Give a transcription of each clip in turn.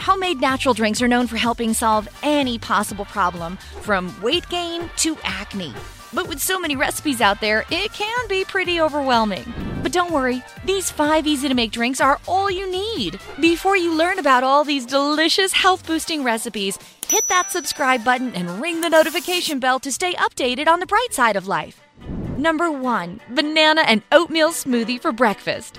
Homemade natural drinks are known for helping solve any possible problem, from weight gain to acne. But with so many recipes out there, it can be pretty overwhelming. But don't worry, these five easy to make drinks are all you need. Before you learn about all these delicious health boosting recipes, hit that subscribe button and ring the notification bell to stay updated on the bright side of life. Number one, banana and oatmeal smoothie for breakfast.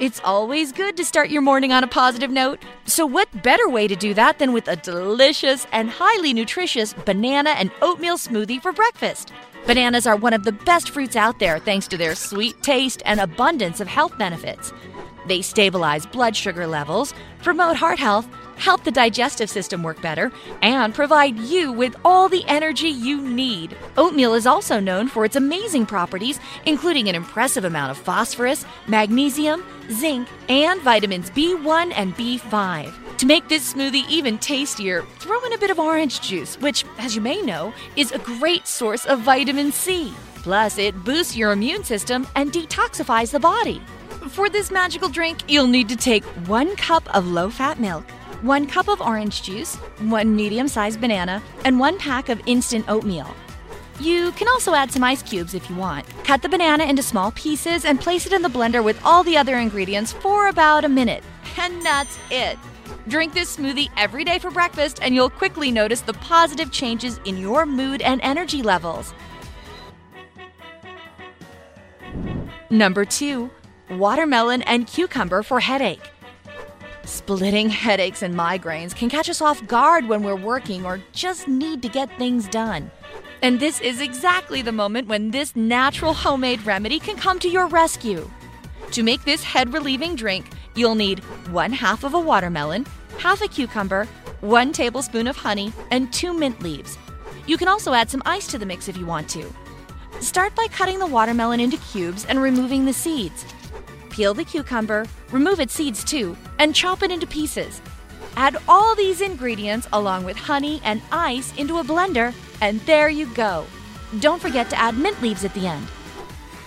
It's always good to start your morning on a positive note. So, what better way to do that than with a delicious and highly nutritious banana and oatmeal smoothie for breakfast? Bananas are one of the best fruits out there thanks to their sweet taste and abundance of health benefits. They stabilize blood sugar levels, promote heart health, help the digestive system work better, and provide you with all the energy you need. Oatmeal is also known for its amazing properties, including an impressive amount of phosphorus, magnesium, zinc, and vitamins B1 and B5. To make this smoothie even tastier, throw in a bit of orange juice, which, as you may know, is a great source of vitamin C. Plus, it boosts your immune system and detoxifies the body. For this magical drink, you'll need to take one cup of low fat milk, one cup of orange juice, one medium sized banana, and one pack of instant oatmeal. You can also add some ice cubes if you want. Cut the banana into small pieces and place it in the blender with all the other ingredients for about a minute. And that's it. Drink this smoothie every day for breakfast, and you'll quickly notice the positive changes in your mood and energy levels. Number two, watermelon and cucumber for headache. Splitting headaches and migraines can catch us off guard when we're working or just need to get things done. And this is exactly the moment when this natural homemade remedy can come to your rescue. To make this head relieving drink, you'll need one half of a watermelon, half a cucumber, one tablespoon of honey, and two mint leaves. You can also add some ice to the mix if you want to. Start by cutting the watermelon into cubes and removing the seeds. Peel the cucumber, remove its seeds too, and chop it into pieces. Add all these ingredients along with honey and ice into a blender, and there you go. Don't forget to add mint leaves at the end.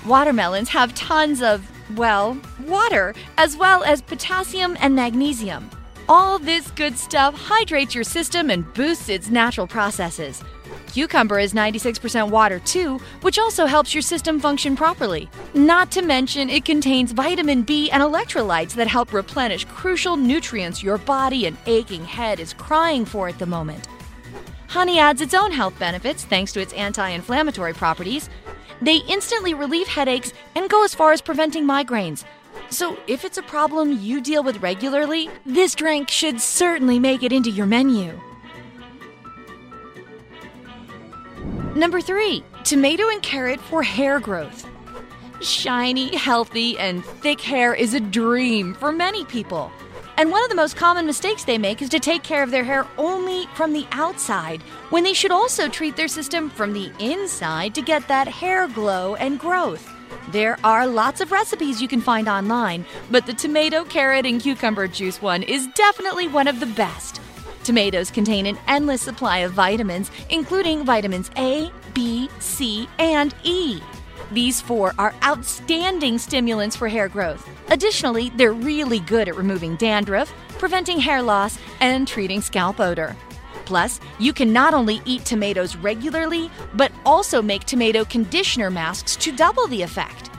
Watermelons have tons of, well, water, as well as potassium and magnesium. All this good stuff hydrates your system and boosts its natural processes. Cucumber is 96% water too, which also helps your system function properly. Not to mention, it contains vitamin B and electrolytes that help replenish crucial nutrients your body and aching head is crying for at the moment. Honey adds its own health benefits thanks to its anti inflammatory properties. They instantly relieve headaches and go as far as preventing migraines. So, if it's a problem you deal with regularly, this drink should certainly make it into your menu. Number three, tomato and carrot for hair growth. Shiny, healthy, and thick hair is a dream for many people. And one of the most common mistakes they make is to take care of their hair only from the outside, when they should also treat their system from the inside to get that hair glow and growth. There are lots of recipes you can find online, but the tomato, carrot, and cucumber juice one is definitely one of the best. Tomatoes contain an endless supply of vitamins, including vitamins A, B, C, and E. These four are outstanding stimulants for hair growth. Additionally, they're really good at removing dandruff, preventing hair loss, and treating scalp odor. Plus, you can not only eat tomatoes regularly, but also make tomato conditioner masks to double the effect.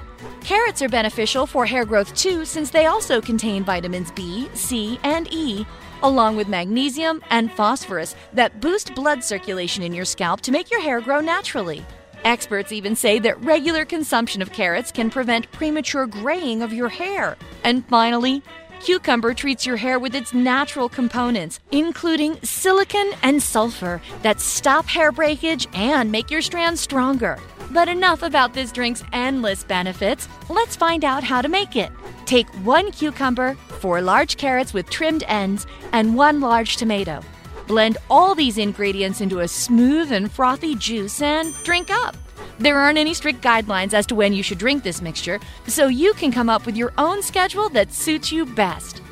Carrots are beneficial for hair growth too, since they also contain vitamins B, C, and E, along with magnesium and phosphorus that boost blood circulation in your scalp to make your hair grow naturally. Experts even say that regular consumption of carrots can prevent premature graying of your hair. And finally, cucumber treats your hair with its natural components, including silicon and sulfur, that stop hair breakage and make your strands stronger. But enough about this drink's endless benefits. Let's find out how to make it. Take one cucumber, four large carrots with trimmed ends, and one large tomato. Blend all these ingredients into a smooth and frothy juice and drink up. There aren't any strict guidelines as to when you should drink this mixture, so you can come up with your own schedule that suits you best.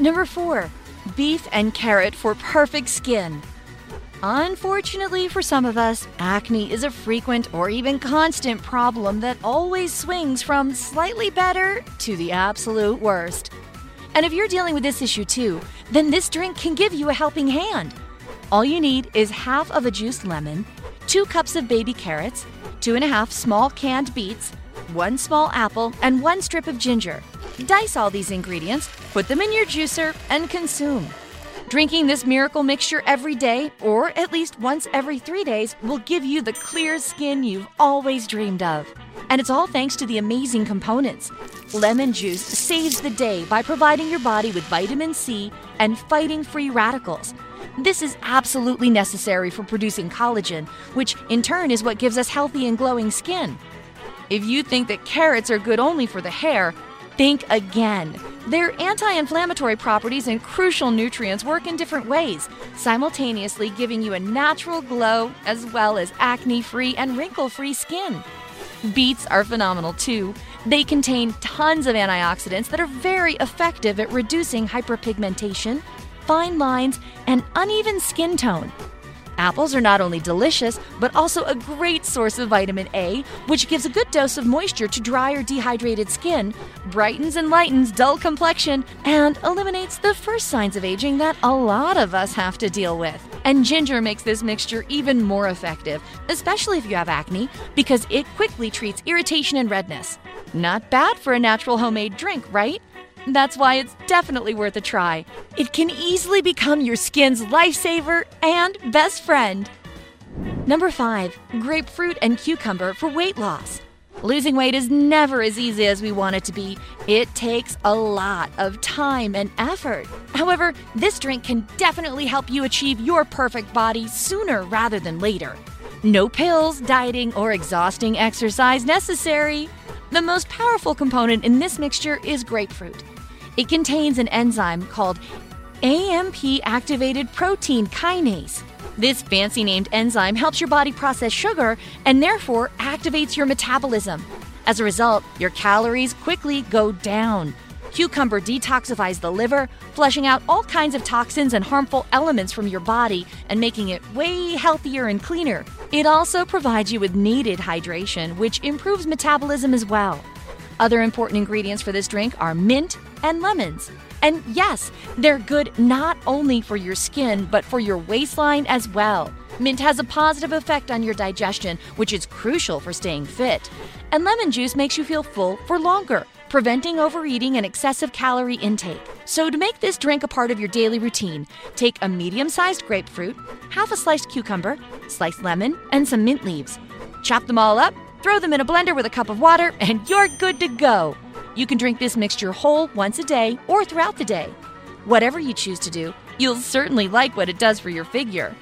Number 4. Beef and carrot for perfect skin. Unfortunately for some of us, acne is a frequent or even constant problem that always swings from slightly better to the absolute worst. And if you're dealing with this issue too, then this drink can give you a helping hand. All you need is half of a juiced lemon, two cups of baby carrots, two and a half small canned beets, one small apple, and one strip of ginger. Dice all these ingredients, put them in your juicer, and consume. Drinking this miracle mixture every day, or at least once every three days, will give you the clear skin you've always dreamed of. And it's all thanks to the amazing components. Lemon juice saves the day by providing your body with vitamin C and fighting free radicals. This is absolutely necessary for producing collagen, which in turn is what gives us healthy and glowing skin. If you think that carrots are good only for the hair, think again. Their anti inflammatory properties and crucial nutrients work in different ways, simultaneously giving you a natural glow as well as acne free and wrinkle free skin. Beets are phenomenal too. They contain tons of antioxidants that are very effective at reducing hyperpigmentation, fine lines, and uneven skin tone. Apples are not only delicious, but also a great source of vitamin A, which gives a good dose of moisture to dry or dehydrated skin, brightens and lightens dull complexion, and eliminates the first signs of aging that a lot of us have to deal with. And ginger makes this mixture even more effective, especially if you have acne, because it quickly treats irritation and redness. Not bad for a natural homemade drink, right? That's why it's definitely worth a try. It can easily become your skin's lifesaver and best friend. Number 5. Grapefruit and cucumber for weight loss. Losing weight is never as easy as we want it to be. It takes a lot of time and effort. However, this drink can definitely help you achieve your perfect body sooner rather than later. No pills, dieting, or exhausting exercise necessary. The most powerful component in this mixture is grapefruit. It contains an enzyme called AMP activated protein kinase. This fancy named enzyme helps your body process sugar and therefore activates your metabolism. As a result, your calories quickly go down. Cucumber detoxifies the liver, flushing out all kinds of toxins and harmful elements from your body and making it way healthier and cleaner. It also provides you with needed hydration, which improves metabolism as well. Other important ingredients for this drink are mint and lemons. And yes, they're good not only for your skin, but for your waistline as well. Mint has a positive effect on your digestion, which is crucial for staying fit. And lemon juice makes you feel full for longer, preventing overeating and excessive calorie intake. So, to make this drink a part of your daily routine, take a medium sized grapefruit, half a sliced cucumber, sliced lemon, and some mint leaves. Chop them all up Throw them in a blender with a cup of water, and you're good to go. You can drink this mixture whole once a day or throughout the day. Whatever you choose to do, you'll certainly like what it does for your figure.